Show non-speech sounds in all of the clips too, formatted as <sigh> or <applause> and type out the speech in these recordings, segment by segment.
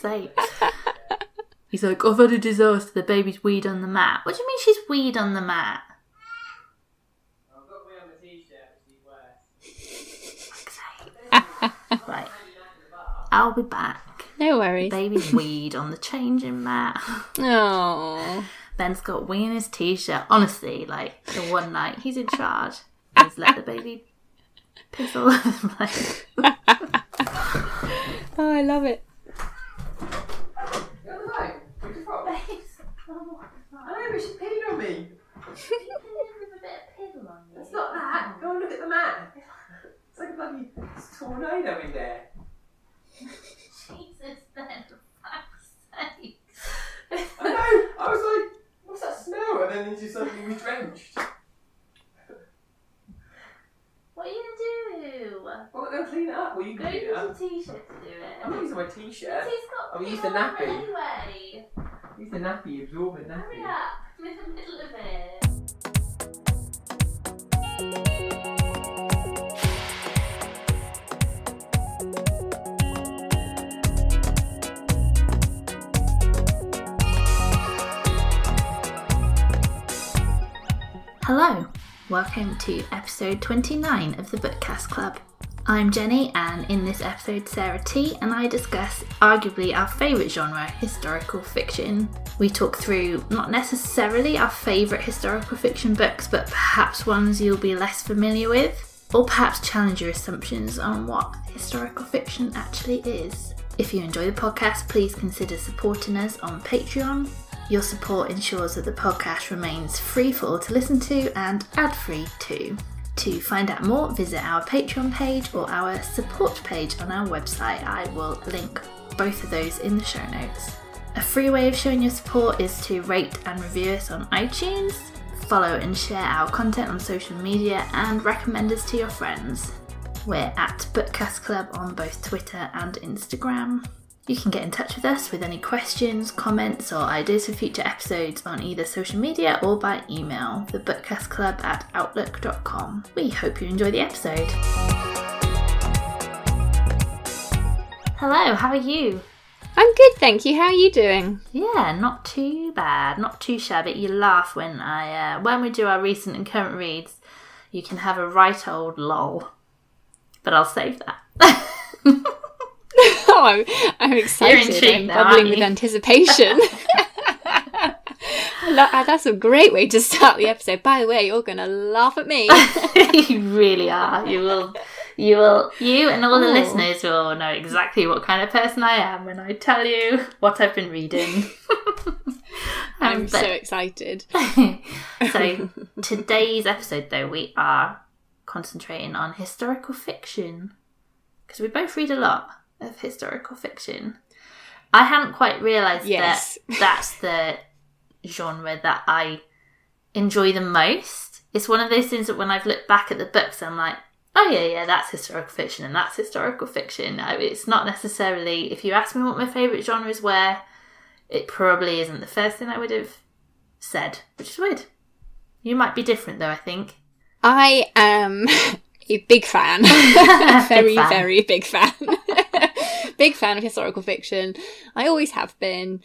sake. He's like, oh, I've had a disaster. The baby's weed on the mat. What do you mean she's weed on the mat? I've got me on the t-shirt, worse. Right. I'll be back. No worries. Baby's weed on the changing mat. Oh. Ben's got wee in his t-shirt. Honestly, like the one night he's in charge, he's let the baby piss all over the place. <laughs> Oh, I love it. Go on the phone. Where'd you from? I know, but she peed on me. <laughs> It's not that. Go and look at the mat. It's like a bloody tornado in there. Jesus, Ben, for fuck's sake. I know. I was like, what's that smell? And then you suddenly was drenched. What are you gonna do? Well, they'll clean it up. Well, you Go can use clean it your up. t-shirt to do it. I'm not using my t-shirt. He's got I'll pee use the all over nappy. Anyway, Use the nappy, absorbent hurry nappy. up. I'm in the middle of it. Hello, welcome to episode 29 of the Bookcast Club. I'm Jenny, and in this episode, Sarah T and I discuss arguably our favourite genre, historical fiction. We talk through not necessarily our favourite historical fiction books, but perhaps ones you'll be less familiar with, or perhaps challenge your assumptions on what historical fiction actually is. If you enjoy the podcast, please consider supporting us on Patreon. Your support ensures that the podcast remains free for all to listen to and ad free too. To find out more, visit our Patreon page or our support page on our website. I will link both of those in the show notes. A free way of showing your support is to rate and review us on iTunes, follow and share our content on social media, and recommend us to your friends. We're at Bookcast Club on both Twitter and Instagram. You can get in touch with us with any questions, comments, or ideas for future episodes on either social media or by email, thebookcastclub at outlook.com. We hope you enjoy the episode. Hello, how are you? I'm good, thank you. How are you doing? Yeah, not too bad, not too shabby. You laugh when I uh, when we do our recent and current reads. You can have a right old lol, but I'll save that. <laughs> <laughs> Oh, I'm, I'm excited. I'm now, bubbling with anticipation. <laughs> <laughs> Uh, That's a great way to start the episode. By the way, you're going to laugh at me. you really are. You will, you will, you and all the Oh. listeners will know exactly what kind of person I am when I tell you what I've been reading. I'm Um, so excited. so today's episode, though, we are concentrating on historical fiction because we both read a lot of historical fiction. I hadn't quite realised Yes. that <laughs> that's the genre that I enjoy the most. It's one of those things that when I've looked back at the books, I'm like, oh yeah, yeah, that's historical fiction and that's historical fiction. I- It's not necessarily, if you ask me what my favourite genres were, it probably isn't the first thing I would have said, which is weird. You might be different though, I think. I am <laughs> a big fan. <laughs> very, fan. very big fan. Big fan of historical fiction. I always have been.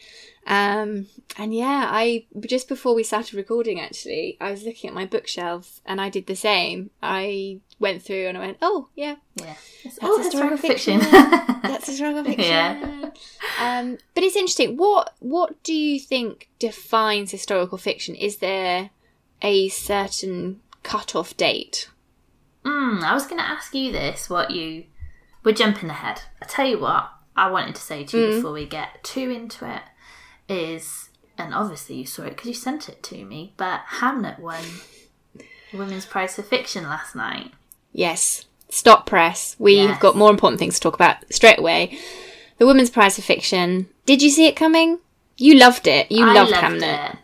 Um, and yeah, I just before we started recording, actually, I was looking at my bookshelf and I did the same. I went through and I went, "Oh, yeah, Yeah. That's all historical historical fiction. <laughs> <laughs> that's historical fiction." Yeah. Um, but it's interesting. What what do you think defines historical fiction? Is there a certain cut-off date? Mm, I was going to ask you this. What you? We're jumping ahead. I tell you what. I wanted to say to you mm. before we get too into it is, and obviously you saw it because you sent it to me. But Hamnet won the Women's Prize for Fiction last night. Yes. Stop press. We Yes. have got more important things to talk about straight away. The Women's Prize for Fiction. Did you see it coming? You loved it. You loved, loved Hamnet. it.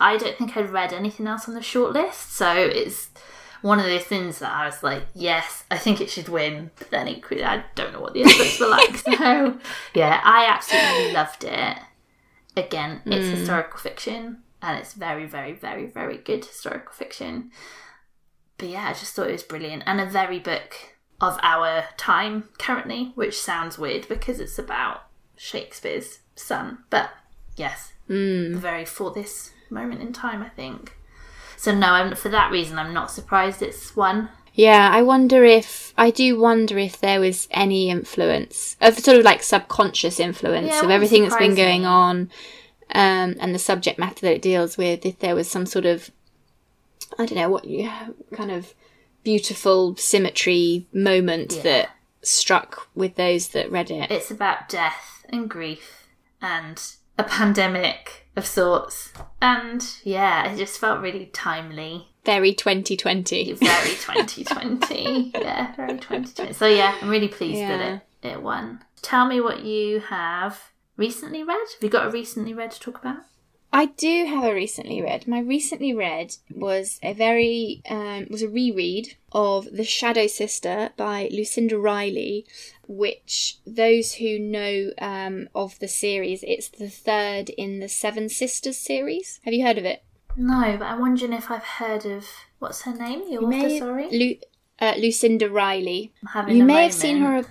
I don't think I'd read anything else on the shortlist, so it's one of those things that I was like, yes, I think it should win. But then equally, I don't know what the other books were like. So <laughs> yeah, I absolutely loved it. Again, it's historical fiction, and it's very, very, very, very good historical fiction. But yeah, I just thought it was brilliant and a very book of our time currently, which sounds weird because it's about Shakespeare's son. But yes, Mm. very for this moment in time, I think. So no, I'm, for that reason, I'm not surprised it's one. Yeah, I wonder if I do wonder if there was any influence of sort of like subconscious influence Yeah, of everything that's been going on, um, and the subject matter that it deals with. If there was some sort of, I don't know what you kind of beautiful symmetry moment Yeah. that struck with those that read it. It's about death and grief and a pandemic of sorts. And yeah, it just felt really timely. Very 2020. Very 2020. <laughs> yeah, very 2020. So yeah, I'm really pleased Yeah. that it, it won. Tell me what you have recently read. Have you got a recently read to talk about? I do have a recently read. My recently read was a very um, was a reread of The Shadow Sister by Lucinda Riley, which those who know um, of the series, it's the third in the Seven Sisters series. Have you heard of it? No, but I'm wondering if I've heard of what's her name? The author, sorry. Lu- uh, Lucinda Riley. You may have seen her. moment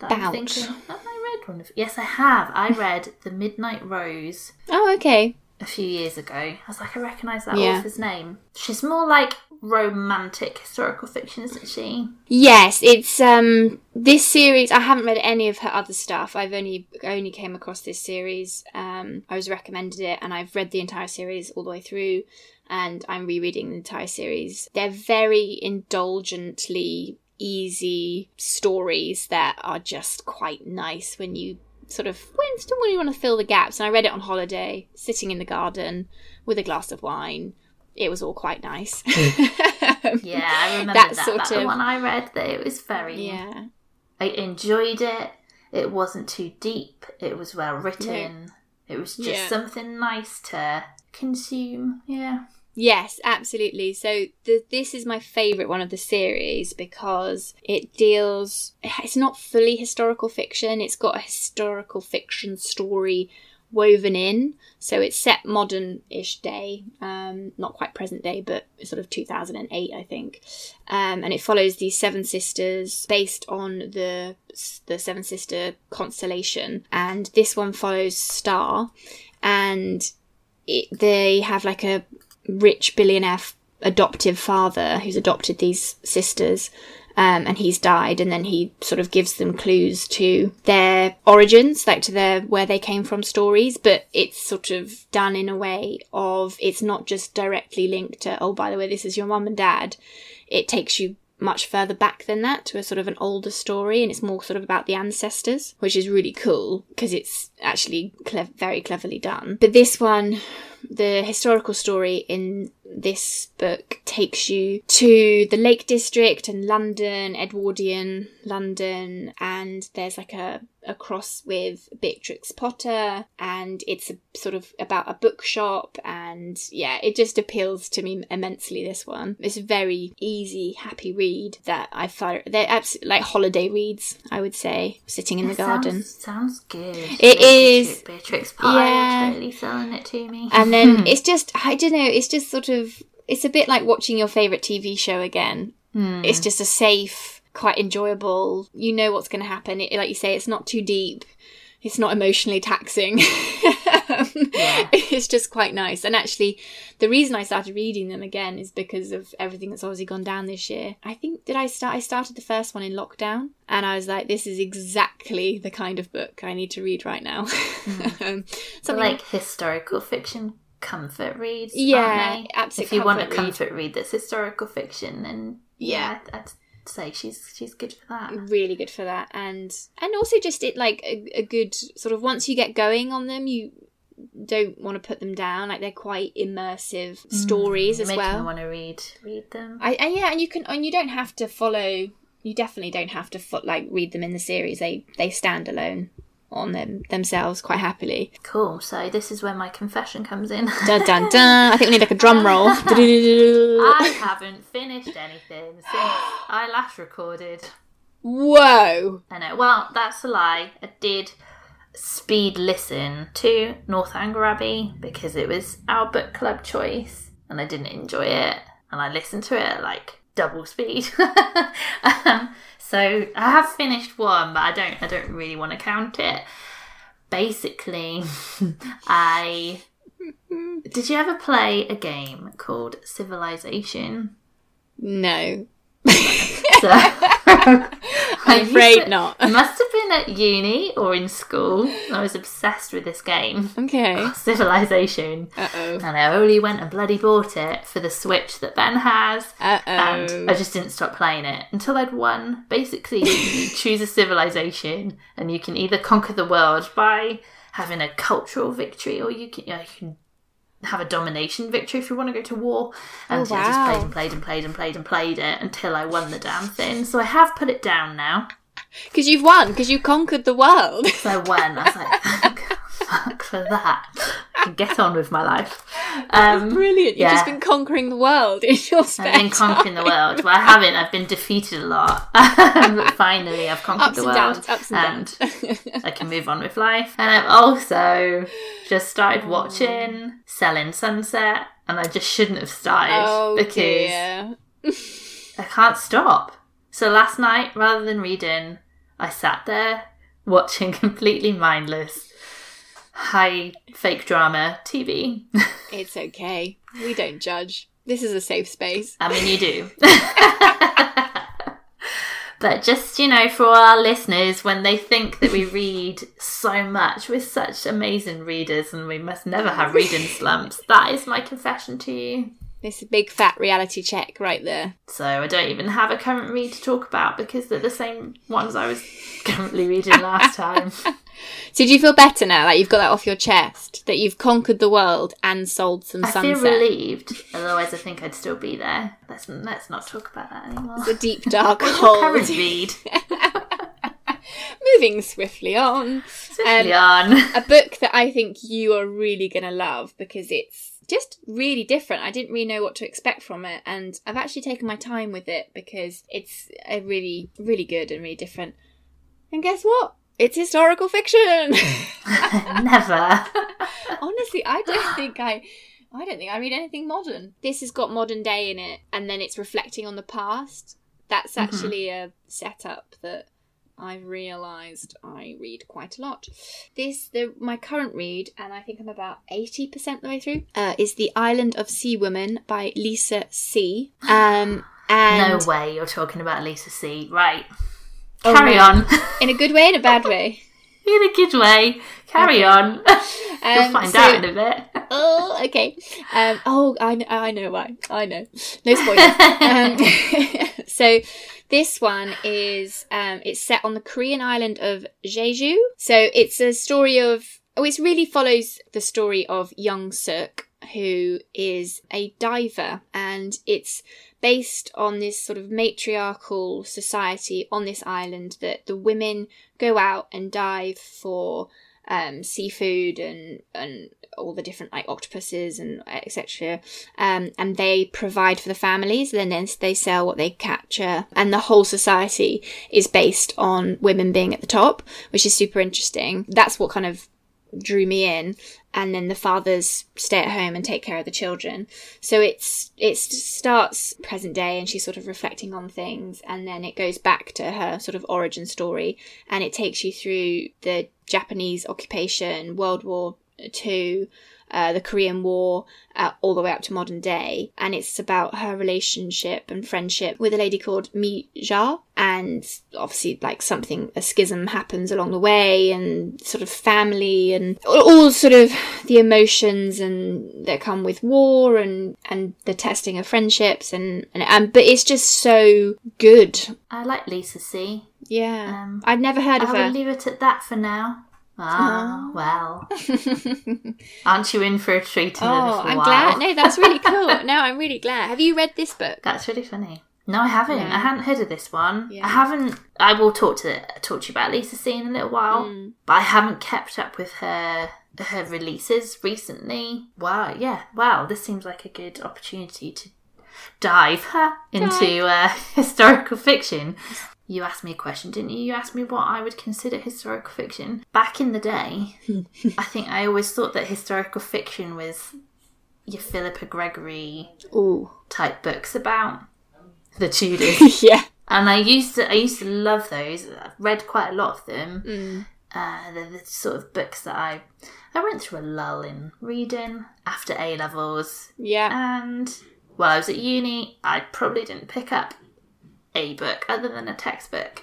that I'm about. thinking, have I read one of? Yes, I have. I read The Midnight Rose Oh, okay. A few years ago. I was like, I recognise that Yeah. author's name. She's more like romantic historical fiction, isn't she? Yes, it's um this series. I haven't read any of her other stuff. I've only only came across this series. Um, I was recommended it, and I've read the entire series all the way through, and I'm rereading the entire series. They're very indulgently easy stories that are just quite nice when you sort of when when you want to fill the gaps. And I read it on holiday, sitting in the garden with a glass of wine. It was all quite nice. Yeah, <laughs> I remember That that. sort That's the of- one I read. That it was very. yeah. I enjoyed it. It wasn't too deep. It was well written. It was just Yeah. something nice to consume. Yeah. Yes, absolutely. So the, this is my favourite one of the series because it deals. It's not fully historical fiction. It's got a historical fiction story woven in. So it's set modern-ish day, um, not quite present day, but sort of 2008, I think. Um, and it follows these seven sisters based on the the Seven Sister constellation. And this one follows Star, and it, they have like a rich billionaire adoptive father who's adopted these sisters um, and he's died and then he sort of gives them clues to their origins like to their where they came from stories but it's sort of done in a way of it's not just directly linked to oh by the way this is your mum and dad. It takes you much further back than that to a sort of an older story and it's more sort of about the ancestors which is really cool because it's actually very cleverly done. But this one the historical story in this book takes you to the Lake District and London, Edwardian London, and there's like a, a cross with Beatrix Potter, and it's a, sort of about a bookshop, and yeah, it just appeals to me immensely. This one, it's a very easy, happy read that I find they're absolutely like holiday reads. I would say, sitting in the That garden. Sounds, sounds good. It Beatrix- is. Beatrix Pie Yeah. totally selling it to me. and then it's just I don't know, it's just sort of it's a bit like watching your favorite TV show again. Hmm. It's just a safe, quite enjoyable. You know what's going to happen. It, like you say, it's not too deep. It's not emotionally taxing. <laughs> It's just quite nice. And actually, the reason I started reading them again is because of everything that's obviously gone down this year. I think did I start? I started the first one in lockdown, and I was like, "This is exactly the kind of book I need to read right now." <laughs> Um, So something like historical fiction comfort reads. Yeah, aren't they? absolute If you want a comfort read. read that's historical fiction, then Yeah. yeah, Say she's she's good for that. really good for that. And and also just it like a, a good sort of once you get going on them you don't want to put them down. Like they're quite immersive mm. stories as Make me well. want to read read them. I, and yeah and you can and you don't have to follow you definitely don't have to fo- like read them in the series. They they stand alone on them themselves quite happily Cool. So this is where my confession comes in. dun dun dun i think we need like a drum roll <laughs> I haven't finished anything since I last recorded. whoa I know. Well, that's a lie. I did speed listen to Northanger Abbey because it was our book club choice, and I didn't enjoy it, and I listened to it like double speed. <laughs> um, so I have finished one, but I don't. I don't really want to count it. basically, <laughs> I. Did you ever play a game called Civilization? No. So, <laughs> I'm afraid to- not. Must have been at uni or in school. I was obsessed with this game, Okay. <laughs> Civilization. Uh oh. And I only went and bloody bought it for the Switch that Ben has. Uh And oh. I just didn't stop playing it until I'd won. Basically, you <laughs> choose a civilization and you can either conquer the world by having a cultural victory or you can, you, know, you can have a domination victory if you want to go to war. Oh, and Oh, I just played and played and played and played and played it until I won the damn thing. So I have put it down now. Because you've won. Because you conquered the world. So I won. I was like, <laughs> fuck for that. I can get on with my life. <laughs> Um, Brilliant. You've yeah. just been conquering the world in your spare I've been conquering the world. Well, I <laughs> haven't. I've been defeated a lot. <laughs> finally, I've conquered Ups the and world. downs, ups and downs. I can move on with life. And I've also just started watching Selling Sunset. And I just shouldn't have started oh because. I can't stop. So last night, rather than reading, I sat there watching completely mindless high fake drama TV. It's okay. We don't judge. This is a safe space. I mean, you do. <laughs> but just, you know, for our listeners, when they think that we read so much, we're such amazing readers and we must never have reading <laughs> slumps, that is my confession to you. This is a big fat reality check right there. So I don't even have a current read to talk about because they're the same ones I was <laughs> currently reading last time. So do you feel better now? Like you've got that off your chest? That you've conquered the world and sold some I sunset? feel relieved, otherwise I think I'd still be there. Let's let's not talk about that anymore. It's a deep <laughs> dark hole. current read? <laughs> Moving swiftly on. Swiftly Um, on. a book that I think you are really going to love because it's just really different. I didn't really know what to expect from it, and I've actually taken my time with it because it's a really, really good and really different. And guess what? It's historical fiction. <laughs> Never. Honestly, I don't think I. I don't think I read anything modern. This has got modern day in it, and then it's reflecting on the past. That's Mhm. actually a setup that I've realised I read quite a lot. This, the my current read, and I think I'm about eighty percent the way through, uh, is "The Island of Sea Women" by Lisa See. Um, <laughs> and no way you're talking about Lisa See. Right. Oh, Carry no. on. in a good way, in a bad way. <laughs> in a good way. Carry Okay. on. <laughs> You'll Um, find so- out in a bit. <laughs> Oh, okay. Um, oh, I, kn- I know why. I know. No spoilers. um, so this one is um, it's set on the Korean island of Jeju. So it's a story of oh, it really follows the story of Young Suk, who is a diver, and it's based on this sort of matriarchal society on this island that the women go out and dive for um, seafood and and all the different like octopuses and etc. Um, and they provide for the families. Then they sell what they capture, and the whole society is based on women being at the top, which is super interesting. That's what kind of drew me in and then the fathers stay at home and take care of the children. So it's it starts present day and she's sort of reflecting on things and then it goes back to her sort of origin story and it takes you through the japanese occupation world war two uh, the Korean War, uh, all the way up to modern day, and it's about her relationship and friendship with a lady called Mi Ja, and obviously like something a schism happens along the way, and sort of family and all, all sort of the emotions and that come with war and and the testing of friendships and and, and but it's just so good. I like Lisa See. Yeah, Um, I'd never heard I of her. I will leave it at that for now. Ah, well. <laughs> Aren't you in for a treat in a oh, little I'm while? glad. No, that's really <laughs> cool. no, I'm really glad. Have you read this book? That's really funny. No, I haven't. Yeah. I hadn't heard of this one. Yeah. I haven't. I will talk to talk to you about Lisa See in a little while, Mm. but I haven't kept up with her her releases recently. Wow, yeah, wow. This seems like a good opportunity to dive into uh, <laughs> historical fiction. You asked me a question, didn't you? You asked me what I would consider historical fiction. Back in the day, <laughs> I think I always thought that historical fiction was your Philippa Gregory Ooh, type books about the Tudors. <laughs> yeah. and I used to I used to love those. I've read quite a lot of them. Mm. Uh, they're the sort of books that I I went through a lull in reading after A levels, Yeah. and while I was at uni, I probably didn't pick up a book other than a textbook.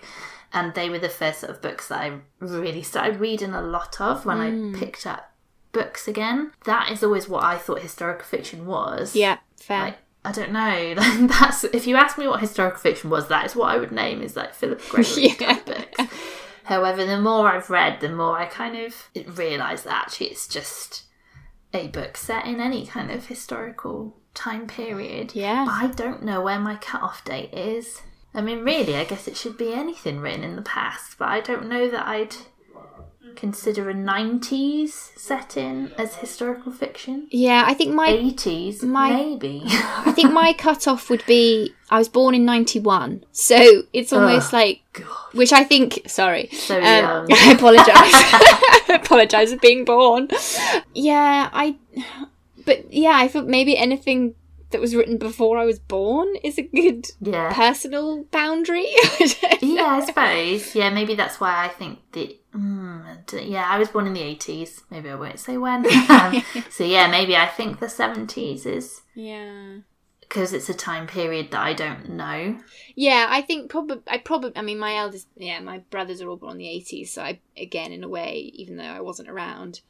And they were the first sort of books that I really started reading a lot of when I hmm. picked up books again. That is always what I thought historical fiction was. yeah. Fair. Like, I don't know. <laughs> That's if you ask me what historical fiction was, that is what I would name is like Philip <laughs> Gregory Yeah. books. However, the more I've read, the more I kind of realise that actually it's just a book set in any kind of historical time period. Yeah. But I don't know where my cut-off date is. I mean, really, I guess it should be anything written in the past, but I don't know that I'd consider a 90s setting as historical fiction. yeah. I think my 80s, my- maybe. I think my <laughs> cutoff would be I was born in '91, so it's almost like which I think. Sorry, So Um. <laughs> I apologise. I <laughs> apologise for being born. Yeah, I. But yeah, I thought maybe anything that was written before I was born is a good Yeah. personal boundary. <laughs> Yeah, I suppose. Yeah, maybe that's why I think that. Mm, yeah, I was born in the 80s. Maybe I won't say when. <laughs> Um, so, yeah, maybe I think the 70s is Yeah. because it's a time period that I don't know. Yeah, I think probably I probably I mean my eldest yeah, my brothers are all born in the 80s, so I again in a way even though I wasn't around,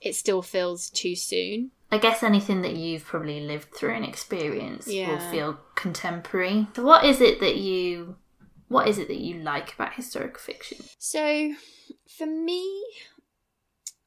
it still feels too soon. I guess anything that you've probably lived through and experienced will feel contemporary. So, what is it that you. What is it that you like about historical fiction? So, for me,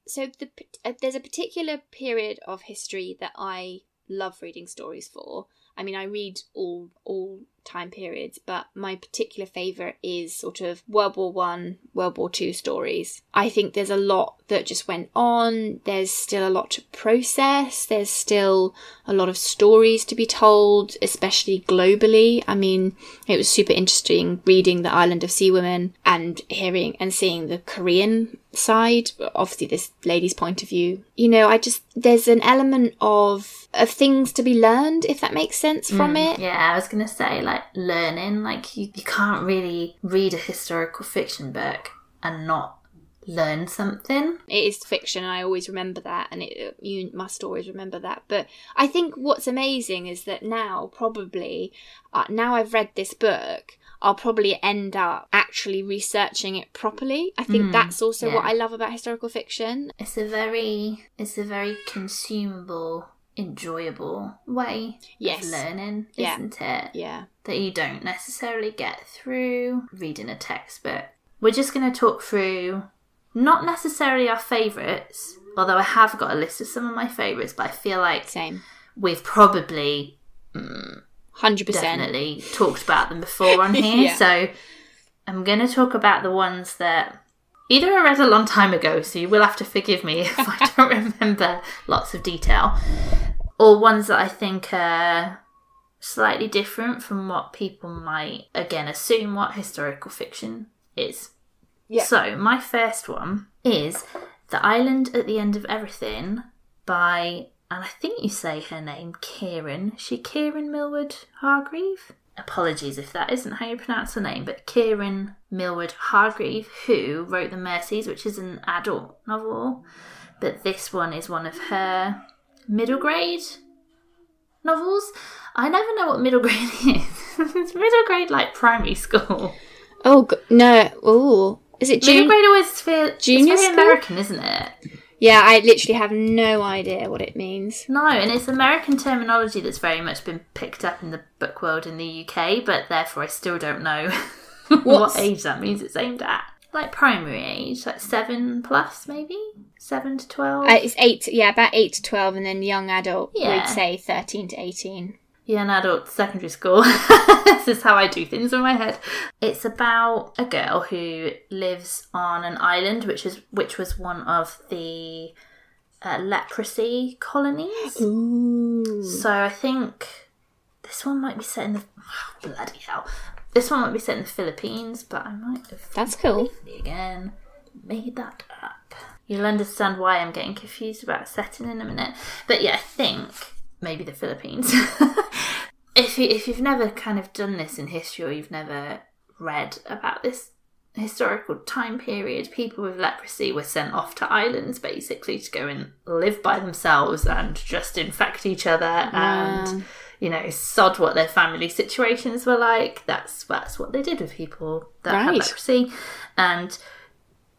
so the uh, there's a particular period of history that I love reading stories for. I mean, I read all all time periods, but my particular favorite is sort of World War One, World War Two stories. I think there's a lot that just went on. There's still a lot to process. There's still a lot of stories to be told, especially globally. I mean, it was super interesting reading The Island of Sea Women and hearing and seeing the Korean side, obviously this lady's point of view. You know, I just there's an element of of things to be learned, if that makes sense from mm, it. Yeah, I was gonna say like learning. Like you, you can't really read a historical fiction book and not learn something. It is fiction, and I always remember that, and it, you must always remember that. But I think what's amazing is that now, probably, uh, now I've read this book, I'll probably end up actually researching it properly. I think that's also what. I love about historical fiction. It's a very it's a very consumable, enjoyable way Yes. of learning, Yeah. isn't it? Yeah. That you don't necessarily get through reading a textbook. We're just gonna talk through not necessarily our favourites, although I have got a list of some of my favourites, but I feel like Same. we've probably 100%. definitely talked about them before on <laughs> here. Yeah. So I'm going to talk about the ones that either I read a long time ago, so you will have to forgive me <laughs> if I don't <laughs> remember lots of detail, or ones that I think are slightly different from what people might, again, assume what historical fiction is. Yeah. So my first one is The Island at the End of Everything by, and I think you say her name, Kiran. Is she Kiran Millwood Hargrave? Apologies if that isn't how you pronounce her name, but Kiran Millwood Hargrave, who wrote The Mercies, which is an adult novel, but this one is one of her middle grade novels. I never know what middle <laughs> grade is. it's middle grade like primary school. Oh, no. Oh. Is it Middle grade always feel Junior it's very school? American, isn't it? Yeah, I literally have no idea what it means. No, and it's American terminology that's very much been picked up in the book world in the UK, but therefore I still don't know <laughs> what age that means it's aimed at. Like primary age, like seven plus maybe? Seven to 12? Uh, it's eight, yeah, about eight to 12, and then young adult, yeah. we'd say 13 to 18. Yeah, an adult secondary school. <laughs> this is how I do things in my head. It's about a girl who lives on an island, which is which was one of the uh, leprosy colonies. Ooh. So I think this one might be set in the oh, bloody hell. This one might be set in the Philippines, but I might have that's cool again made that up. You'll understand why I'm getting confused about setting in a minute. But yeah, I think maybe the Philippines. <laughs> if you, if you've never kind of done this in history or you've never read about this historical time period, people with leprosy were sent off to islands basically to go and live by themselves and just infect each other and you know sod what their family situations were like. That's that's what they did with people that had leprosy, and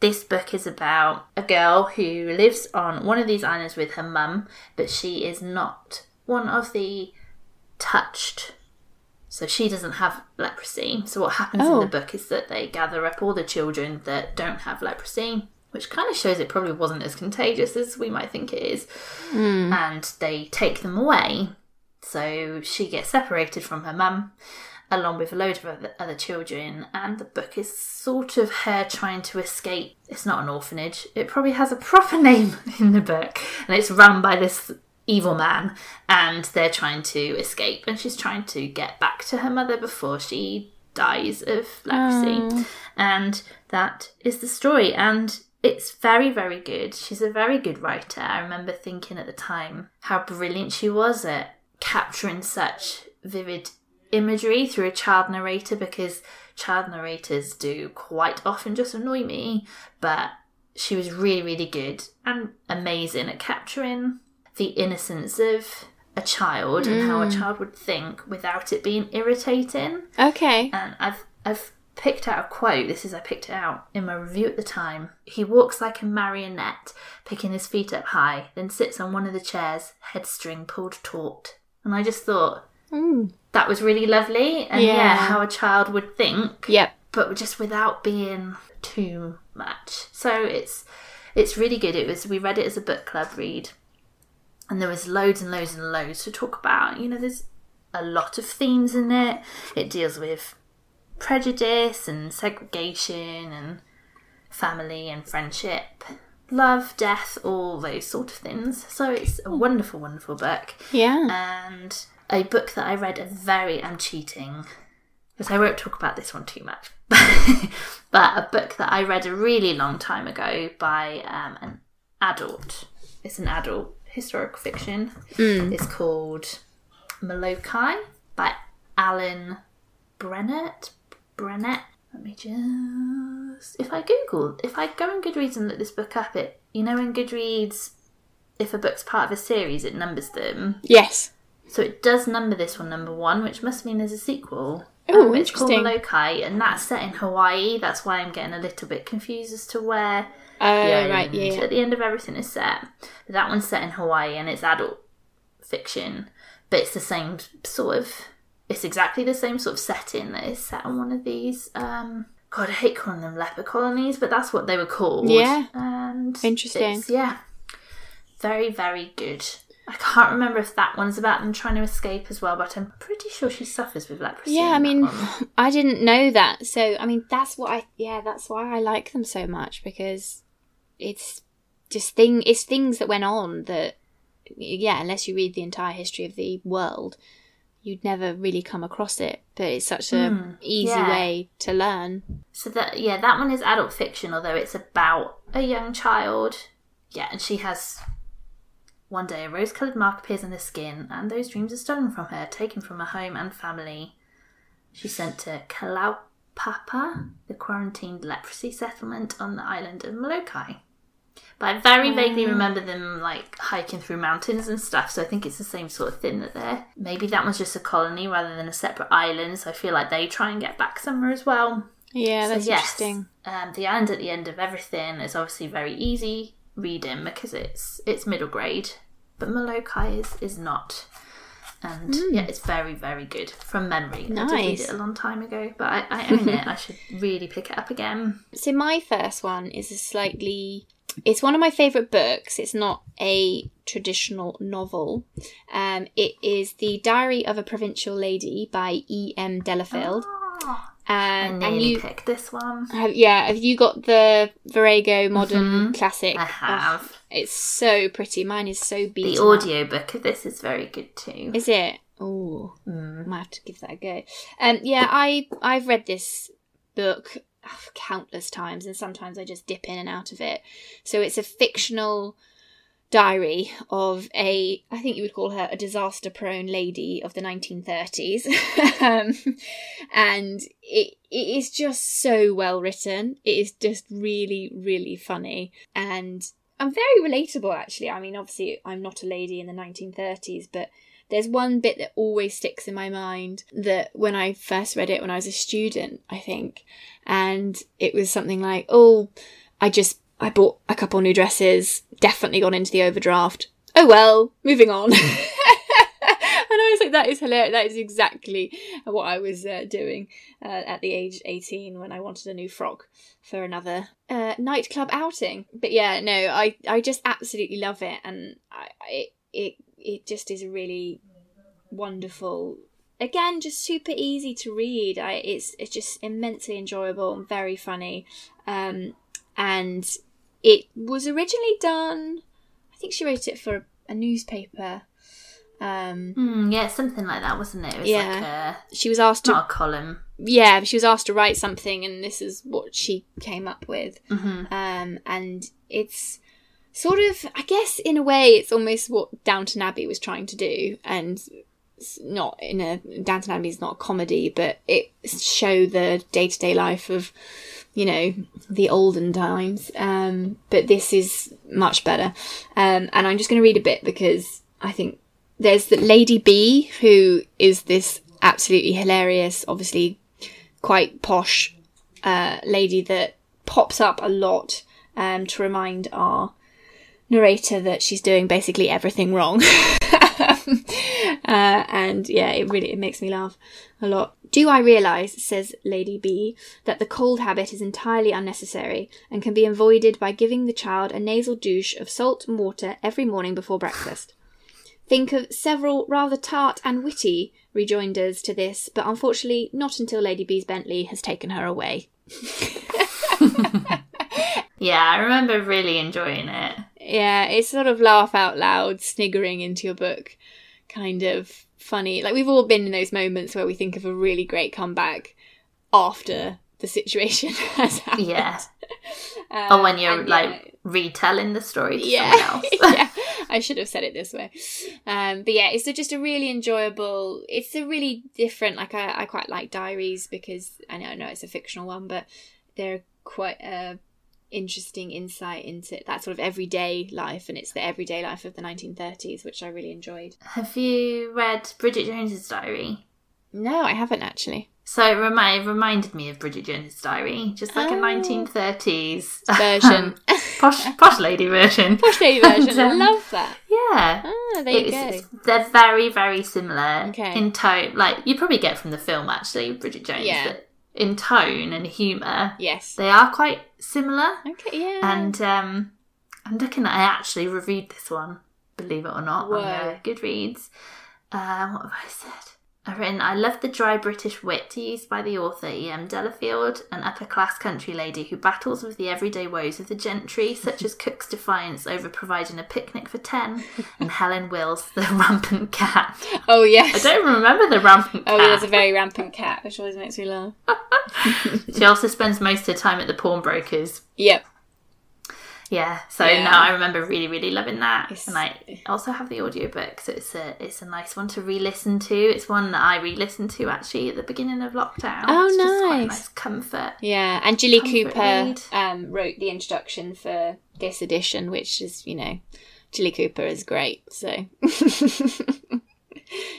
this book is about a girl who lives on one of these islands with her mum, but she is not one of the touched. So she doesn't have leprosy. So what happens in Oh. the book is that they gather up all the children that don't have leprosy, which kind of shows it probably wasn't as contagious as we might think it is. Hmm. And they take them away. So she gets separated from her mum along with a load of other, children, and the book is sort of her trying to escape. It's not an orphanage, it probably has a proper <laughs> name in the book, and it's run by this evil man, and they're trying to escape, and she's trying to get back to her mother before she dies of leprosy. Mm. And that is the story, and it's very, very good. She's a very good writer. I remember thinking at the time how brilliant she was at capturing such vivid imagery through a child narrator because child narrators do quite often just annoy me, but she was really, really good and amazing at capturing the innocence of a child and how a child would think without it being irritating. Okay. And I've I've picked out a quote. This is I picked it out in my review at the time. He walks like a marionette, picking his feet up high, then sits on one of the chairs, head string pulled taut. And I just thought Mm. That was really lovely, and yeah, Yeah. how a child would think, Yep. but just without being too much. So it's it's really good. It was we read it as a book club read, and there was loads and loads and loads to talk about. You know, there's a lot of themes in it. It deals with prejudice and segregation and family and friendship, love, death, all those sort of things. So it's a hmm. wonderful, wonderful book Yeah. and a book that I read a very I'm cheating because I won't talk about this one too much, <laughs> but a book that I read a really long time ago by um, an adult. It's an adult historical fiction. It's called Molokai by Alan Brennert. Brennert. Let me just. If I Google, if I go on Goodreads and look this book up, it you know in Goodreads, if a book's part of a series, it numbers them. Yes. So it does number this one number one, which must mean there's a sequel. Oh, Um, it's called. Molokai, and that's set in Hawaii. That's why I'm getting a little bit confused as to where Oh, the right. Yeah. at the end of everything is set. But that one's set in Hawaii, and it's adult fiction, but it's the same sort of. It's exactly the same sort of setting that is set on one of these. Um, God, I hate calling them leper colonies, but that's what they were called. Yeah. and Interesting. it's- yeah, very very good. I can't remember if that one's about them trying to escape as well, but I'm pretty sure she suffers with leprosy. Yeah, I mean. <laughs> I didn't know that. So, I mean, that's what I, yeah, that's why I like them so much because it's just thing, it's things that went on that, yeah, unless you read the entire history of the world, you'd never really come across it. But it's such a hmm, easy yeah. way to learn. So that yeah, that one is adult fiction, although it's about a young child. Yeah, and she has one day a rose-colored mark appears on her skin, and those dreams are stolen from her, taken from her home and family. She's sent to Kalaupapa, the quarantined leprosy settlement on the island of Molokai. But I very vaguely remember them like hiking through mountains and stuff, so I think it's the same sort of thing that they're. Maybe that was just a colony rather than a separate island, so I feel like they try and get back somewhere as well. Yeah, So, that's yes, interesting. Um, the end at the end of everything is obviously very easy reading because it's it's middle grade, but Molokai is is not. And yeah, it's very very good from memory. Nice. I did read. It a long time ago, but I, I own it. I <laughs> should really pick it up again. So my first one is a slightly it's one of my favorite books. It's not a traditional novel. Um, it is The Diary of a Provincial Lady by E. M. Delafield. Oh, Um, and you picked this one. have, yeah, have you got the Virago Modern Classic? I have. Oh, it's so pretty. Mine is so beaten. the up. audio book of this is very good too. Is it? Oh, I might have to give that a go. Um, yeah, I I've read this book oh, countless times, and sometimes I just dip in and out of it. So it's a fictional diary of a, I think you would call her a disaster prone lady of the 1930s. <laughs> um, and it, it is just so well written. It is just really, really funny. And I'm very relatable, actually. I mean, obviously, I'm not a lady in the 1930s, but there's one bit that always sticks in my mind that when I first read it when I was a student, I think, and it was something like, oh, I just I bought a couple new dresses, definitely gone into the overdraft. Oh well, moving on. <laughs> and I was like, that is hilarious. That is exactly what I was uh, doing uh, at the age 18 when I wanted a new frock for another uh, nightclub outing. But yeah, no, I, I just absolutely love it. And I, I, it, it just is really wonderful again just super easy to read I, it's it's just immensely enjoyable and very funny um, and it was originally done. I think she wrote it for a newspaper. Um, Mm, yeah, something like that, wasn't it? It was Yeah. like a, she was asked to, not a column. yeah, she was asked to write something, and this is what she came up with. Mm-hmm. Um, and it's sort of, I guess, in a way, it's almost what Downton Abbey was trying to do, and it's not in a Downton Abbey is not a comedy, but it show the day to day life of, you know, the olden times. Um, but this is much better, um, and I'm just going to read a bit because I think there's the Lady B who is this absolutely hilarious, obviously quite posh uh, lady that pops up a lot um, to remind our narrator that she's doing basically everything wrong. <laughs> <laughs> uh, and yeah, it really it makes me laugh a lot. Do I realise, says Lady B, that the cold habit is entirely unnecessary and can be avoided by giving the child a nasal douche of salt and water every morning before breakfast? Think of several rather tart and witty rejoinders to this, but unfortunately not until Lady B's Bentley has taken her away. <laughs> <laughs> Yeah, I remember really enjoying it. Yeah, it's sort of laugh out loud, sniggering into your book, kind of funny. Like we've all been in those moments where we think of a really great comeback after the situation <laughs> has happened. Yeah. Um, or when you're and like yeah, retelling the story to yeah, someone else. <laughs> yeah. <laughs> I should have said it this way. Um, but yeah, it's just a really enjoyable. It's a really different. Like I, I quite like diaries because I know, I know it's a fictional one, but they're quite a interesting insight into that sort of everyday life, and it's the everyday life of the 1930s, which I really enjoyed. Have you read Bridget Jones's Diary? No, I haven't actually. So it, remi- it reminded me of Bridget Jones's Diary, just like a Oh. 1930s Version. <laughs> posh, posh lady version. <laughs> Posh lady version. And, <laughs> I um, love that. Yeah. Ah, there you go. they're very, very similar Okay. in tone. Like you probably get from the film, actually, Bridget Jones. Yeah. That in tone and humour, Yes. they are quite similar. Okay. Yeah. And um, I'm looking at. I actually reviewed this one, believe it or not, on Whoa. uh, Goodreads. Uh, what have I said? I've written, I love the dry British wit used by the author E.M. Delafield, an upper class country lady who battles with the everyday woes of the gentry, such as Cook's defiance over providing a picnic for ten, <laughs> and Helen Wills, the rampant cat. oh yes. I don't remember the rampant oh, cat. Oh, there's a very rampant cat, which always makes me laugh. <laughs> She also spends most of her time at the pawnbrokers. Yep. Yeah, so Yeah. no, I remember really, really loving that, It's- and I also have the audiobook, so it's a it's a nice one to re-listen to. It's one that I re-listened to actually at the beginning of lockdown. Oh, it's just quite a nice. nice comfort. Yeah, and Jilly Cooper um, wrote the introduction for this edition, which is, you know, Jilly Cooper is great. So <laughs>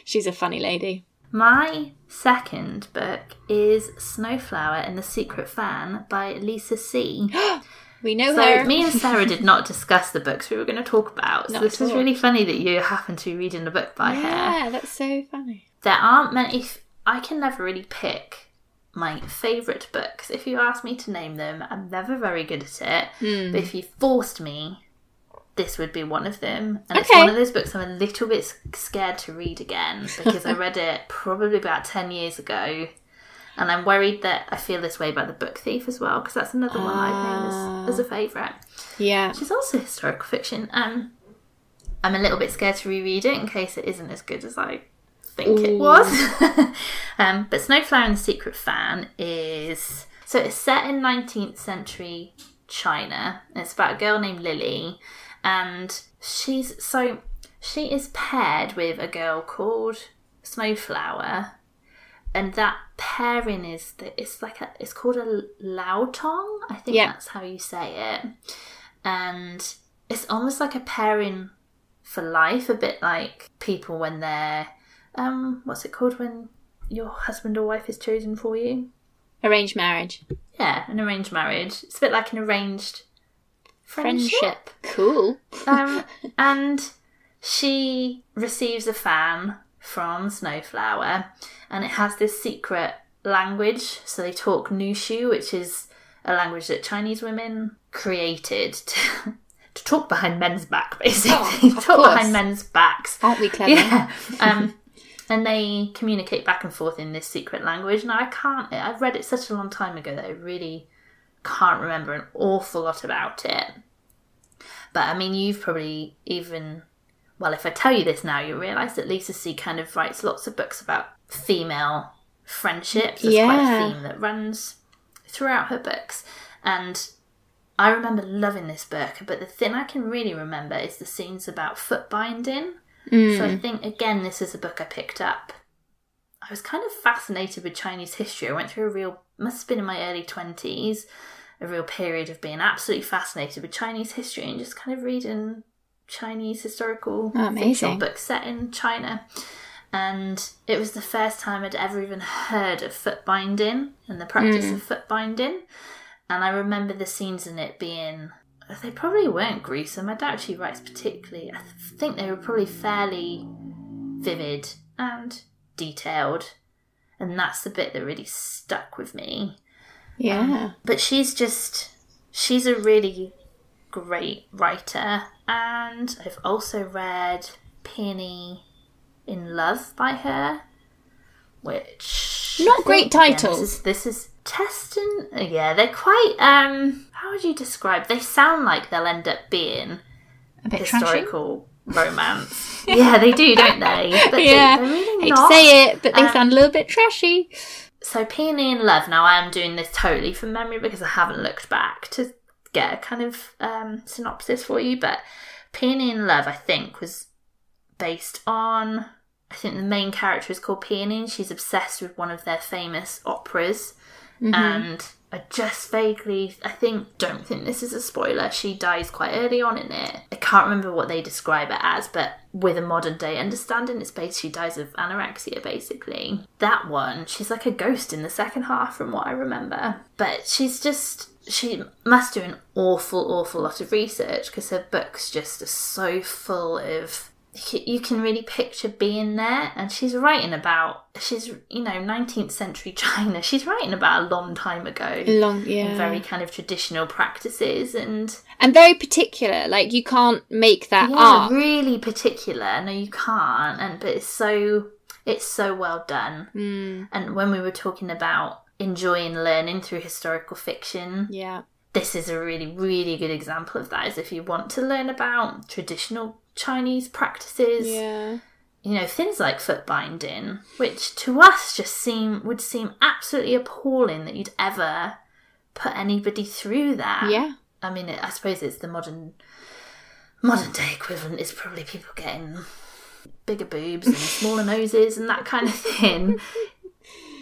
she's a funny lady. My second book is Snowflower and the Secret Fan by Lisa See. <gasps> <gasps> We know So her. me and Sarah did not discuss the books we were going to talk about. So Not this was really funny that you happen to be reading a book by her. yeah, that's so funny. there aren't many. If I can never really pick my favourite books. If you ask me to name them, I'm never very good at it. Hmm. But if you forced me, this would be one of them. And it's one of those books I'm a little bit scared to read again because I <laughs> read it probably about 10 years ago. And I'm worried that I feel this way about The Book Thief as well because that's another one I've Ah. named as, as a favourite. Yeah. Which is also historical fiction. Um, I'm a little bit scared to reread it in case it isn't as good as I think it was. <laughs> um, but Snowflower and the Secret Fan is so it's set in 19th century China. It's about a girl named Lily, and she's so she is paired with a girl called Snowflower, and that pairing is that it's like a it's called a laotong. I think Yeah. that's how you say it, and it's almost like a pairing for life, a bit like people when they're um what's it called when your husband or wife is chosen for you. Arranged marriage. Yeah, an arranged marriage. It's a bit like an arranged friendship. Cool. um, <laughs> and she receives a fan from Snowflower, and it has this secret language. So they talk Nushu, which is a language that Chinese women created to, <laughs> to talk behind men's back, <laughs> basically. Oh, talk course. behind men's backs. Aren't we clever? Yeah. <laughs> Um, and they communicate back and forth in this secret language. Now, I can't, I've read it such a long time ago that I really can't remember an awful lot about it. But I mean, you've probably even, well, if I tell you this now, you'll realise that Lisa See kind of writes lots of books about female friendships. That's quite Yeah. a theme that runs throughout her books. And I remember loving this book, but the thing I can really remember is the scenes about foot binding. Mm. So I think again, this is a book I picked up. I was kind of fascinated with Chinese history. I went through a real, must have been in my early twenties, a real period of being absolutely fascinated with Chinese history and just kind of reading Chinese historical Oh, amazing. fictional set in China. And it was the first time I'd ever even heard of foot binding and the practice Mm. of foot binding. And I remember the scenes in it being they probably weren't gruesome. I doubt she writes particularly. I th- think they were probably fairly vivid and detailed. And that's the bit that really stuck with me. yeah. But she's just, she's a really great writer. And I've also read Peony in Love by her, which. Not great again, titles. This is, this is testing. Yeah, they're quite. um How would you describe? They sound like they'll end up being A bit trashy. historical romance. <laughs> yeah, they do, don't they? <laughs> But Yeah. they, really not. say it, but they Um, sound a little bit trashy. So Peony in Love. Now I am doing this totally from memory because I haven't looked back to get a kind of um, synopsis for you. But Peony in Love, I think, was based on. I think the main character is called Peony, and she's obsessed with one of their famous operas. Mm-hmm. And I just vaguely, I think, don't think this is a spoiler. She dies quite early on in it. I can't remember what they describe it as, but with a modern day understanding, it's based, she dies of anorexia basically. That one, she's like a ghost in the second half from what I remember. But she's just, she must do an awful, awful lot of research because her books just are so full of you can really picture being there and she's writing about she's you know 19th century china she's writing about a long time ago Long, yeah. very kind of traditional practices and and very particular. Like you can't make that yeah art. really particular no you can't and but it's so it's so well done Mm, and when we were talking about enjoying learning through historical fiction yeah. this is a really really good example of that is if you want to learn about traditional chinese practices Yeah. you know things like foot binding which to us just seem would seem absolutely appalling that you'd ever put anybody through that Yeah. i mean i suppose it's the modern modern day equivalent is probably people getting bigger boobs and smaller noses and that kind of thing <laughs>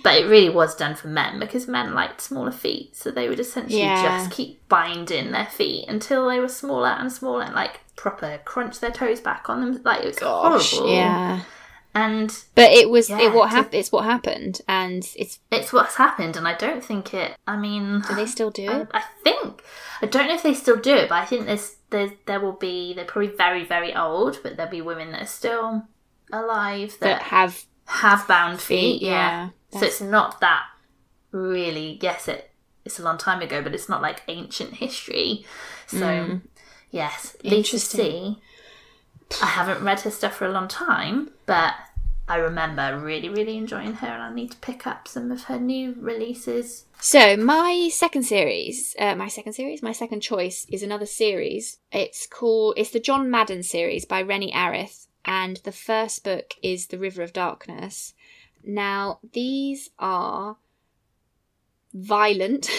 but it really was done for men because men liked smaller feet so they would essentially Yeah. just keep binding their feet until they were smaller and smaller and like proper crunch their toes back on them like it was horrible Yeah. and But it was Yeah, it what happened. It's what happened, and it's. it's what's happened and i don't think it i mean Do they still do I, it? I think I don't know if they still do it, but I think there's there there will be they're probably very very old, but there'll be women that are still alive That that have have bound feet. Yeah, Yeah. so it's not that really. Yes, it it's a long time ago, but it's not like ancient history. So Mm. yes, Lisa Interesting. See. I haven't read her stuff for a long time, but I remember really really enjoying her, and I need to pick up some of her new releases. So my second series, uh, my second series, my second choice is another series. It's called it's the John Madden series by Rennie Airth, and the first book is The River of Darkness. Now these are violent,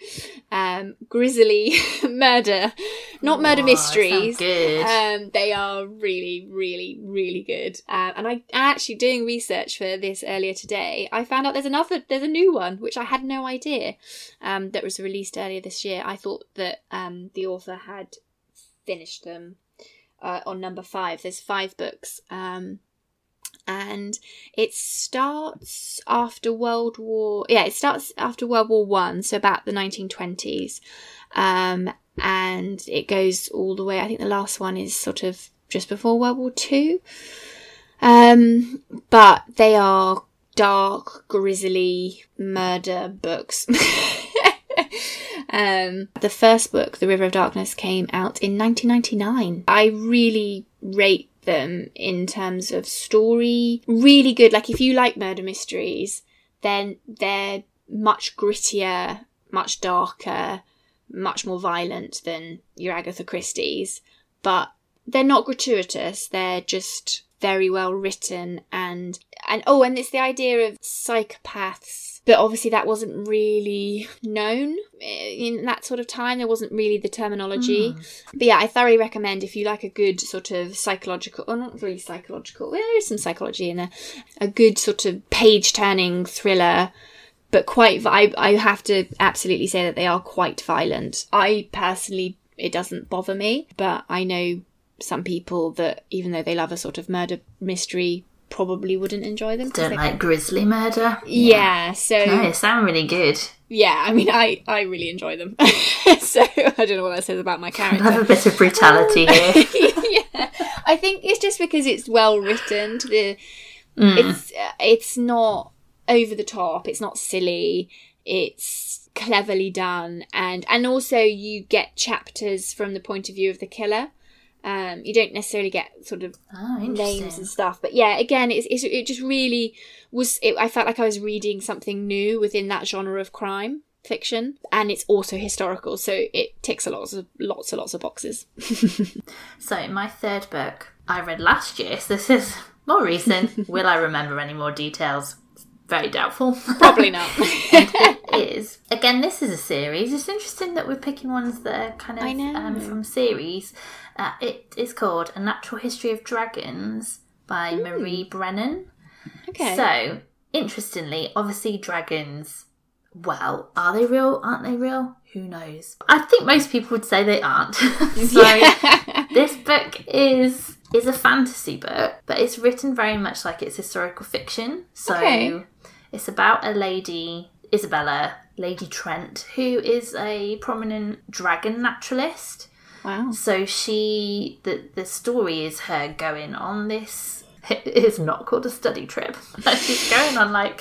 <laughs> um, grisly <laughs> murder, not murder Oh, mysteries. good. Um, they are really, really, really good. Uh, and I actually doing research for this earlier today. I found out there's another, there's a new one which I had no idea um, that was released earlier this year. I thought that um, the author had finished them uh, on number five. There's five books. Um, and it starts after World War. Yeah, it starts after World War One, so about the 1920s, um, and it goes all the way. I think the last one is sort of just before World War Two. Um, but they are dark, grisly murder books. <laughs> um, the first book, The River of Darkness, came out in 1999. I really rate them in terms of story. Really good. Like, if you like murder mysteries, then they're much grittier, much darker, much more violent than your Agatha Christie's. But they're not gratuitous. They're just very well written and and oh and it's the idea of psychopaths. But obviously that wasn't really known eh, in that sort of time. There wasn't really the terminology. Hmm. But yeah i thoroughly recommend if you like a good sort of psychological or not really psychological well, there is some psychology in there. A good sort of page turning thriller but quite I, I have to absolutely say that they are quite violent. I personally it doesn't bother me but i know some people that even though they love a sort of murder mystery probably wouldn't enjoy them. Don't like grisly murder. yeah, so No, they sound really good. yeah, I mean, I I really enjoy them. <laughs> so I don't know what that says about my character. <laughs> I love a bit of brutality <laughs> here. yeah, I think it's just because it's well written. The Mm. it's uh, it's not over the top. It's not silly. It's cleverly done, and and also you get chapters from the point of view of the killer. Um, you don't necessarily get sort of Oh, names and stuff. But yeah, again, it's, it's it just really was. It, I felt like I was reading something new within that genre of crime fiction, and it's also historical, so it ticks a lots of lots and lots of boxes. <laughs> So, my third book I read last year, so this is more recent. <laughs> Will I remember any more details? Very doubtful. Probably not. <laughs> it is. Again, this is a series. It's interesting that we're picking ones that are kind of. Um, from series. Uh, it is called A Natural History of Dragons by Marie Brennan. okay. So, interestingly, obviously, dragons, well, are they real? Aren't they real? Who knows? I think most people would say they aren't. <laughs> so, Yeah. this book is is a fantasy book, but it's written very much like it's historical fiction. So Okay. It's about a lady, Isabella, Lady Trent, who is a prominent dragon naturalist. wow. So she the the story is her going on this <laughs> it is not called a study trip. <laughs> She's going on like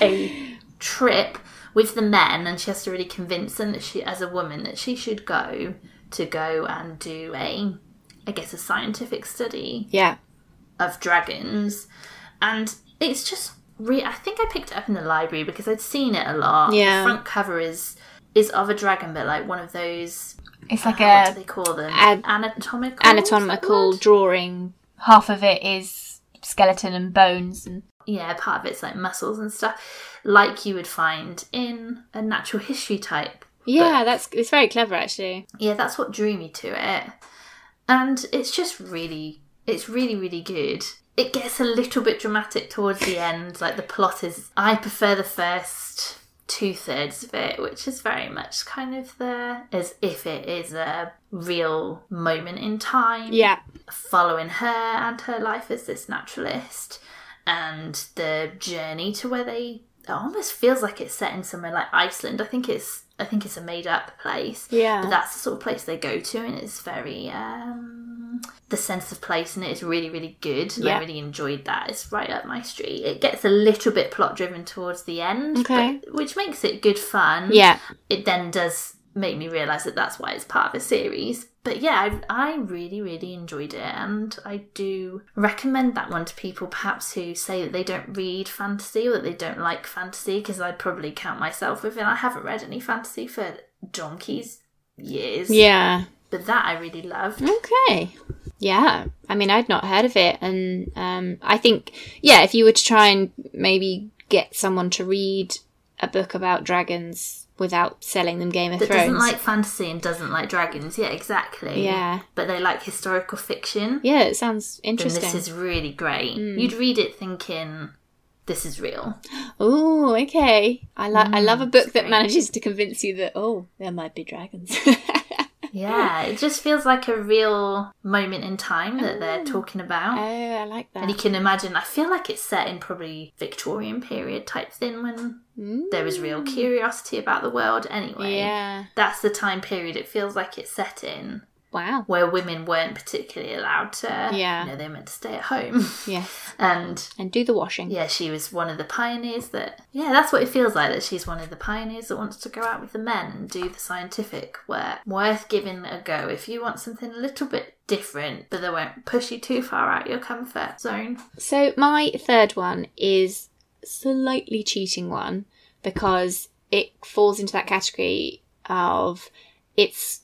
a trip with the men and she has to really convince them that she as a woman that she should go to go and do a I guess a scientific study Yeah. of dragons and it's just re- I think I picked it up in the library because I'd seen it a lot. Yeah. The front cover is is of a dragon but like one of those It's like uh, what do a they call them? Ad- anatomical. is that the Anatomical drawing. half of it is skeleton and bones and Yeah, part of it's like muscles and stuff, like you would find in a natural history type. Yeah, that's it's very clever actually. Yeah, that's what drew me to it, and it's just really, it's really, really good. It gets a little bit dramatic towards the end. Like the plot is, I prefer the first two thirds of it, which is very much kind of there as if it is a real moment in time. Yeah. following her and her life as this naturalist and the journey to where they it almost feels like it's set in somewhere like Iceland. I think it's I think it's a made up place. Yeah. But that's the sort of place they go to and it's very um the sense of place in it is really, really good. Yeah. I really enjoyed that. It's right up my street. It gets a little bit plot driven towards the end. Okay. but- which makes it good fun Yeah. it then does make me realize that that's why it's part of a series. But yeah, I, I really, really enjoyed it, and I do recommend that one to people perhaps who say that they don't read fantasy or that they don't like fantasy, because I'd probably count myself within. I haven't read any fantasy for donkeys years, Yeah. but that I really loved. Okay. Yeah. I mean, I'd not heard of it. And um, I think, yeah, if you were to try and maybe get someone to read a book about dragons without selling them Game of That Thrones. doesn't like fantasy and doesn't like dragons. Yeah, exactly. Yeah. But they like historical fiction. yeah, it sounds Then interesting. this is really great. Hmm. You'd read it thinking, this is real. <gasps> Oh, okay. I like. I love a book that great. manages to convince you that oh, there might be dragons. <laughs> Yeah, it just feels like a real moment in time that they're talking about. oh. I like that. And you can imagine, I feel like it's set in probably Victorian period type thing when Mm. there was real curiosity about the world anyway. Yeah. That's the time period it feels like it's set in Wow. where women weren't particularly allowed to, Yeah. you know, they were meant to stay at home. <laughs> Yes. and And do the washing. yeah, she was one of the pioneers that, yeah, that's what it feels like that she's one of the pioneers that wants to go out with the men and do the scientific work. Worth giving a go if you want something a little bit different, but that won't push you too far out your comfort zone. So my third one is slightly cheating one because it falls into that category of it's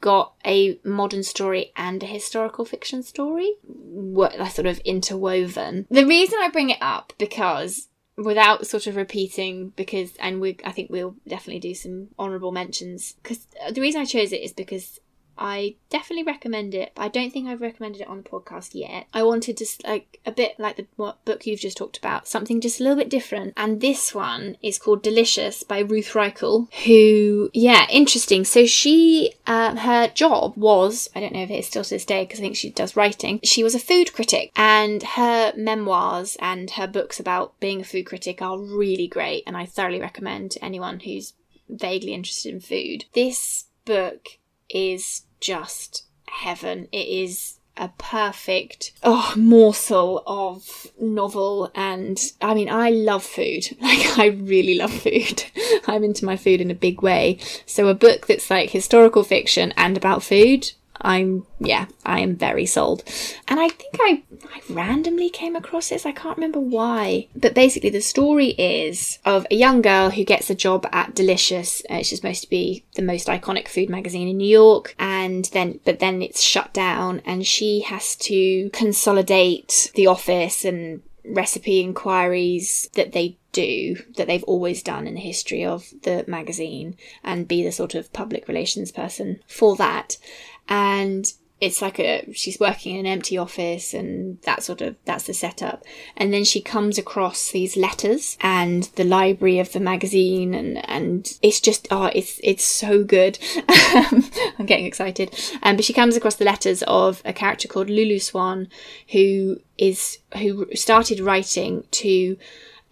got a modern story and a historical fiction story what are uh, sort of interwoven. The reason i bring it up because without sort of repeating because and we i think we'll definitely do some honorable mentions because uh, the reason i chose it is because I definitely recommend it, but I don't think I've recommended it on the podcast yet. I wanted just like a bit like the what book you've just talked about, something just a little bit different. And this one is called Delicious by Ruth Reichl, who, yeah, interesting. So she, uh, her job was, I don't know if it is still to this day because I think she does writing, she was a food critic, and her memoirs and her books about being a food critic are really great, and I thoroughly recommend to anyone who's vaguely interested in food. This book is just heaven. It is a perfect oh morsel of novel and I mean I love food. <laughs> Like I really love food. <laughs> I'm into my food in a big way. So a book that's like historical fiction and about food I'm yeah, I am very sold. And I think I I randomly came across this. I can't remember why. But basically the story is of a young girl who gets a job at Delicious, uh, is supposed to be the most iconic food magazine in New York, and then but then it's shut down and she has to consolidate the office and recipe inquiries that they do that they've always done in the history of the magazine and be the sort of public relations person for that and it's like a she's working in an empty office and that sort of that's the setup. And then she comes across these letters and the library of the magazine and and it's just oh it's it's so good. <laughs> I'm getting excited. Um, but she comes across the letters of a character called lulu swan who is who started writing to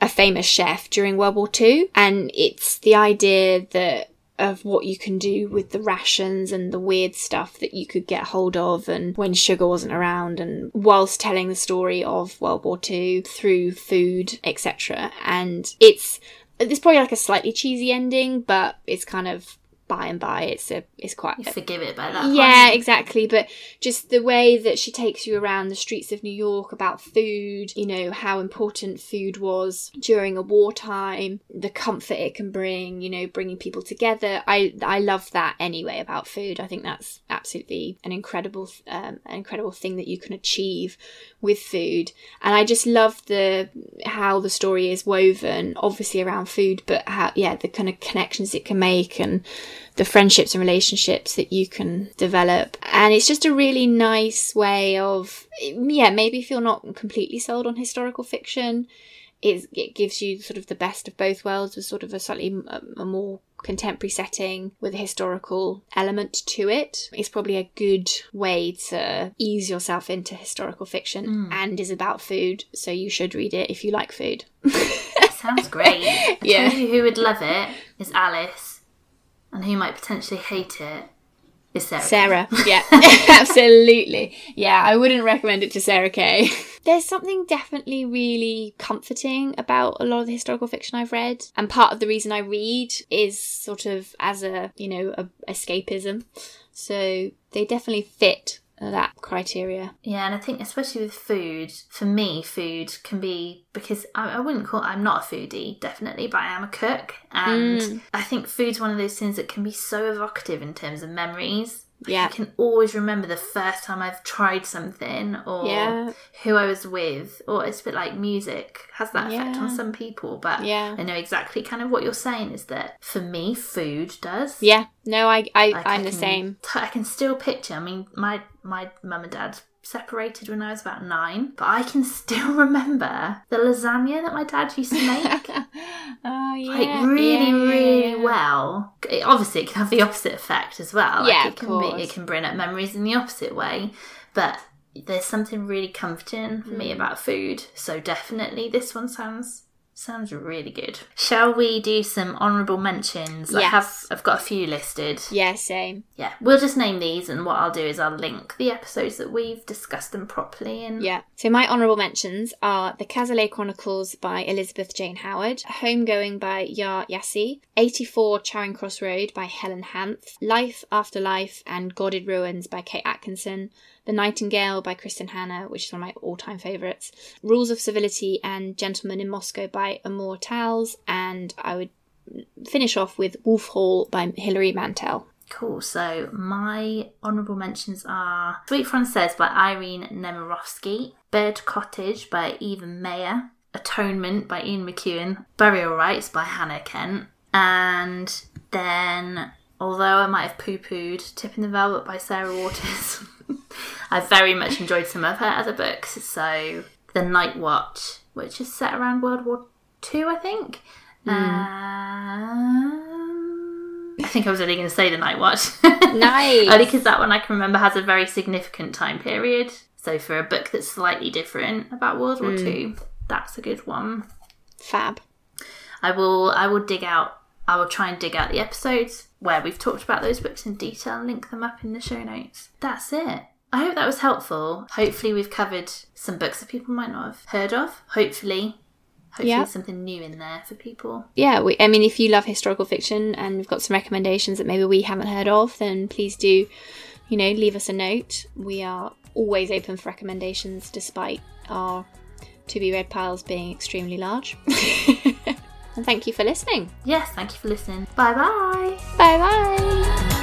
a famous chef during world war ii and it's the idea that of what you can do with the rations and the weird stuff that you could get hold of and when sugar wasn't around and whilst telling the story of World War II through food, etc. And it's it's probably like a slightly cheesy ending, but it's kind of by and by it's a it's quite You forgive it by that yeah, point. exactly. But just the way that she takes you around the streets of New York about food, you know, how important food was during a wartime, the comfort it can bring, you know, bringing people together. I I love that anyway about food. I think that's absolutely an incredible um, an incredible thing that you can achieve with food. And I just love the how the story is woven, obviously around food, but how yeah, the kind of connections it can make and the friendships and relationships that you can develop. And it's just a really nice way of, yeah, maybe if you're not completely sold on historical fiction, it, it gives you sort of the best of both worlds with sort of a slightly um, a more contemporary setting with a historical element to it. It's probably a good way to ease yourself into historical fiction and is about food. So you should read it if you like food. <laughs> Sounds great. I Yeah. who would love it is Alice, and who might potentially hate it is Sarah. Sarah. <laughs> Yeah, <laughs> absolutely. Yeah, I wouldn't recommend it to Sarah Kay. <laughs> There's something definitely really comforting about a lot of the historical fiction I've read. And part of the reason I read is sort of as a, you know, a escapism. So they definitely fit that criteria. Yeah, and I think especially with food, for me, food can be because I, I wouldn't call I'm not a foodie, definitely, but I am a cook, and mm. I think food's one of those things that can be so evocative in terms of memories. Yeah. I can always remember the first time I've tried something or Yeah. who I was with, or it's a bit like music has that effect Yeah. on some people. But Yeah. I know exactly kind of what you're saying is that for me, food does. Yeah. No, I, I Like, I'm I the same. I can still picture. I mean, my my mum and dad separated when I was about nine, but I can <laughs> still remember the lasagna that my dad used to make. <laughs> oh yeah. like really, yeah, really yeah. well. It, obviously, it can have the opposite effect as well. Yeah, like, it can course. Be, it can bring up memories in the opposite way, but there's something really comforting for Mm. me about food. So definitely, this one sounds sounds really good. Shall we do some honourable mentions? I have. I've got a few listed. Yeah, same. Yeah, we'll just name these, and what I'll do is I'll link the episodes that we've discussed them properly. And Yeah. So my honourable mentions are The Cazalet Chronicles by Elizabeth Jane Howard, Homegoing by Yaa Gyasi, 84 Charing Cross Road by Helene Hanff, Life After Life and God in Ruins by Kate Atkinson, The Nightingale by Kristen Hannah, which is one of my all-time favourites, Rules of Civility and Gentlemen in Moscow by Amor Towles, and I would finish off with Wolf Hall by Hilary Mantel. Cool. So my honourable mentions are Suite Française by Irene Nemirovsky, Bird Cottage by Eva Meijer, Atonement by Ian McEwan, Burial Rites by Hannah Kent, and then although I might have poo-pooed Tipping the Velvet by Sarah Waters, <laughs> I very much enjoyed some of her other books. So The Night Watch, which is set around World War Two, I think. Um, I think I was only going to say The Night Watch. Nice. <laughs> only because that one I can remember has a very significant time period. So for a book that's slightly different about World War Two, that's a good one. Fab. I will I will dig out I will try and dig out the episodes where we've talked about those books in detail and link them up in the show notes. That's it. I hope that was helpful. Hopefully we've covered some books that people might not have heard of. Hopefully. Hopefully Yeah. something new in there for people. yeah, we, I mean, if you love historical fiction and we've got some recommendations that maybe we haven't heard of, then please do, you know, leave us a note. We are always open for recommendations, despite our to be read piles being extremely large. <laughs> and thank you for listening. Yes, thank you for listening. Bye bye. Bye bye.